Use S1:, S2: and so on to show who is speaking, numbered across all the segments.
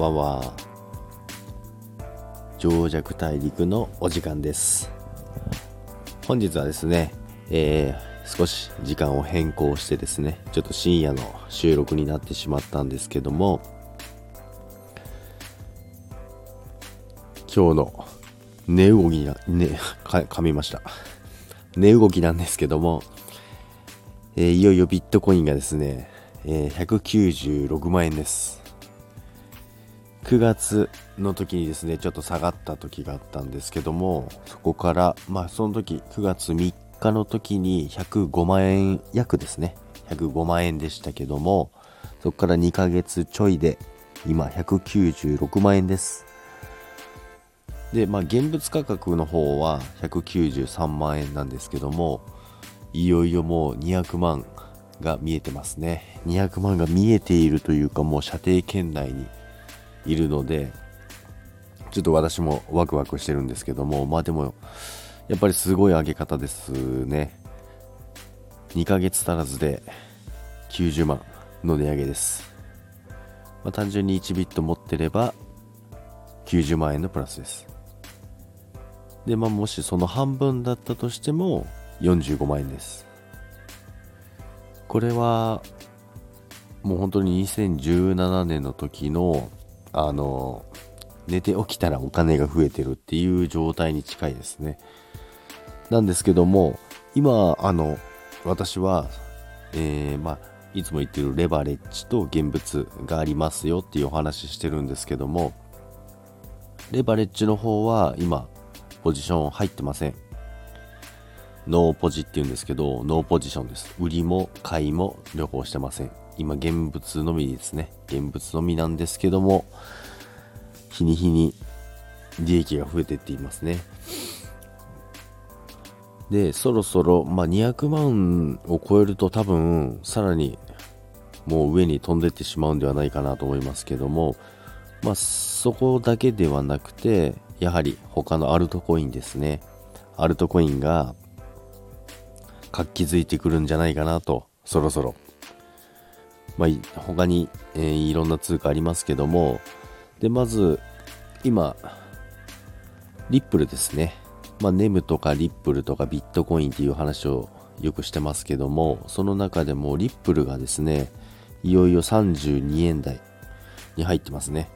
S1: ばんは。情弱大陸のお時間です。本日はですね、えー、少し時間を変更してですねちょっと深夜の収録になってしまったんですけども今日の寝動きな、ね、噛みました。寝動きなんですけども、えー、いよいよビットコインがですね、えー、196万円です。9月の時にですね、ちょっと下がった時があったんですけども、そこから、まあその時、9月3日の時に105万円、約ですね、105万円でしたけども、そこから2ヶ月ちょいで、今196万円です。で、まあ現物価格の方は193万円なんですけども、いよいよもう200万が見えてますね。200万が見えているというか、もう射程圏内にいるので、ちょっと私もワクワクしてるんですけども、まあでも、やっぱりすごい上げ方ですね。2ヶ月足らずで90万の値上げです。まあ、単純に1ビット持ってれば90万円のプラスです。で、まあもしその半分だったとしても45万円です。これはもう本当に2017年の時のあの、寝て起きたらお金が増えてるっていう状態に近いですね。なんですけども、今、あの、私は、えー、まあ、いつも言ってるレバレッジと現物がありますよっていうお話してるんですけども、レバレッジの方は今、ポジション入ってません。ノーポジって言うんですけど、ノーポジションです。売りも買いも両方してません。今現物のみですね。現物のみなんですけども、日に日に利益が増えていっていますね。で、そろそろ、まあ、200万を超えると多分、さらにもう上に飛んでいってしまうんではないかなと思いますけども、まあ、そこだけではなくて、やはり他のアルトコインですね。アルトコインが活気づいてくるんじゃないかなと、そろそろまあ、他に、えー、いろんな通貨ありますけども、で、まず、今、リップルですね。まあ、ネムとかリップルとかビットコインっていう話をよくしてますけども、その中でもリップルがですね、いよいよ32円台に入ってますね。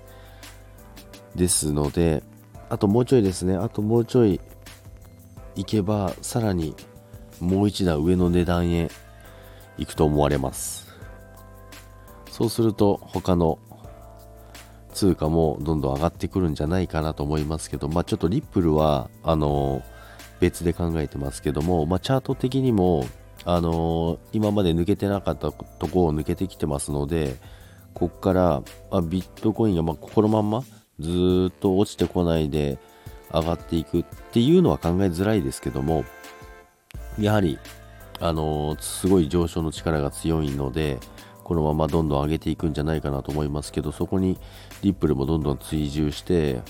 S1: ですので、あともうちょいですね、あともうちょい行けば、さらにもう一段上の値段へ行くと思われます。そうすると他の通貨もどんどん上がってくるんじゃないかなと思いますけど、まあ、ちょっとリップルはあの別で考えてますけども、まあ、チャート的にもあの今まで抜けてなかったとこを抜けてきてますのでここから、まあ、ビットコインがまこのまんまずっと落ちてこないで上がっていくっていうのは考えづらいですけどもやはりあのすごい上昇の力が強いのでこのままどんどん上げていくんじゃないかなと思いますけど、そこにリップルもどんどん追従して、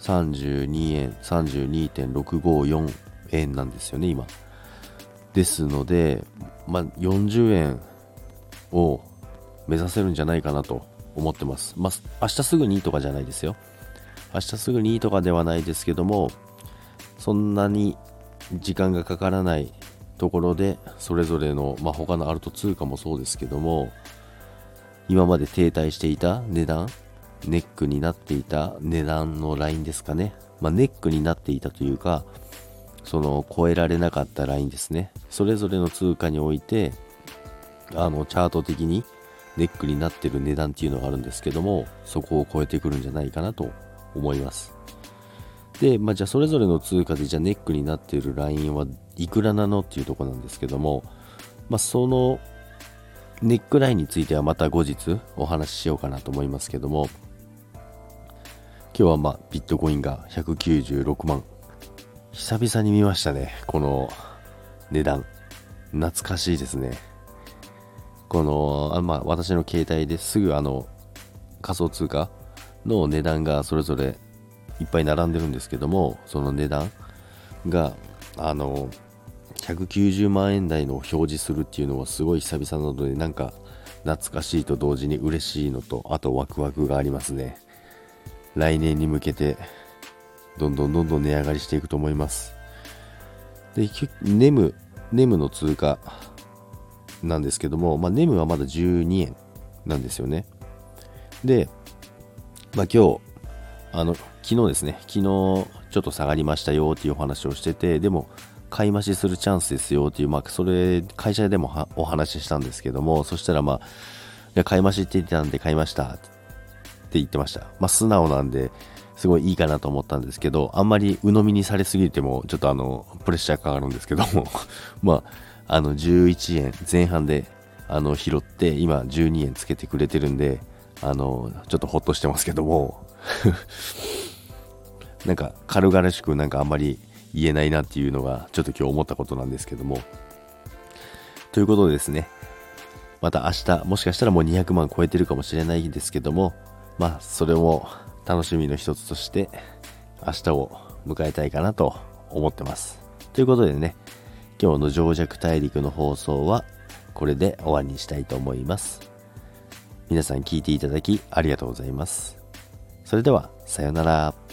S1: 32円、32.654円なんですよね、今。ですので、まあ、40円を目指せるんじゃないかなと思ってます。まあ、明日すぐにとかじゃないですよ。明日すぐにとかではないですけども、そんなに時間がかからないところでそれぞれの、まあ、他のアルト通貨もそうですけども今まで停滞していた値段ネックになっていた値段のラインですかね、まあ、ネックになっていたというかその超えられなかったラインですね。それぞれの通貨においてあのチャート的にネックになってる値段っていうのがあるんですけどもそこを超えてくるんじゃないかなと思います。で、まあ、じゃあそれぞれの通貨でじゃあネックになっているラインはいくらなのっていうとこなんですけども、まあ、そのネックラインについてはまた後日お話ししようかなと思いますけども今日はまあビットコインが196万。久々に見ましたねこの値段。懐かしいですね。このあ、まあ、私の携帯ですぐあの仮想通貨の値段がそれぞれいっぱい並んでるんですけどもその値段があの190万円台の表示するっていうのはすごい久々なのでなんか懐かしいと同時に嬉しいのとあとワクワクがありますね来年に向けて、どんどんどんどん値上がりしていくと思います。で、ネム、ネムの通貨なんですけども、まあ、ネムはまだ12円なんですよね。で、まあ、今日、あの、昨日ですね、昨日ちょっと下がりましたよっていうお話をしてて、でも、買い増しするチャンスですよっていう、まあ、それ、会社でもお話ししたんですけども、そしたらまあ、いや、買い増しって言ってたんで買いましたって言ってました。まあ、素直なんで、すごいいいかなと思ったんですけど、あんまり鵜呑みにされすぎても、ちょっとあの、プレッシャーかかるんですけども、まあ、あの、11円前半で、あの、拾って、今12円つけてくれてるんで、あの、ちょっとほっとしてますけども、なんか軽々しくなんかあんまり言えないなっていうのがちょっと今日思ったことなんですけども。ということでですね、また明日、もしかしたらもう200万超えてるかもしれないですけども、まあ、それも楽しみの一つとして、明日を迎えたいかなと思ってます。ということでね、今日の情弱大陸の放送はこれで終わりにしたいと思います。皆さん聞いていただきありがとうございます。それでは、さようなら。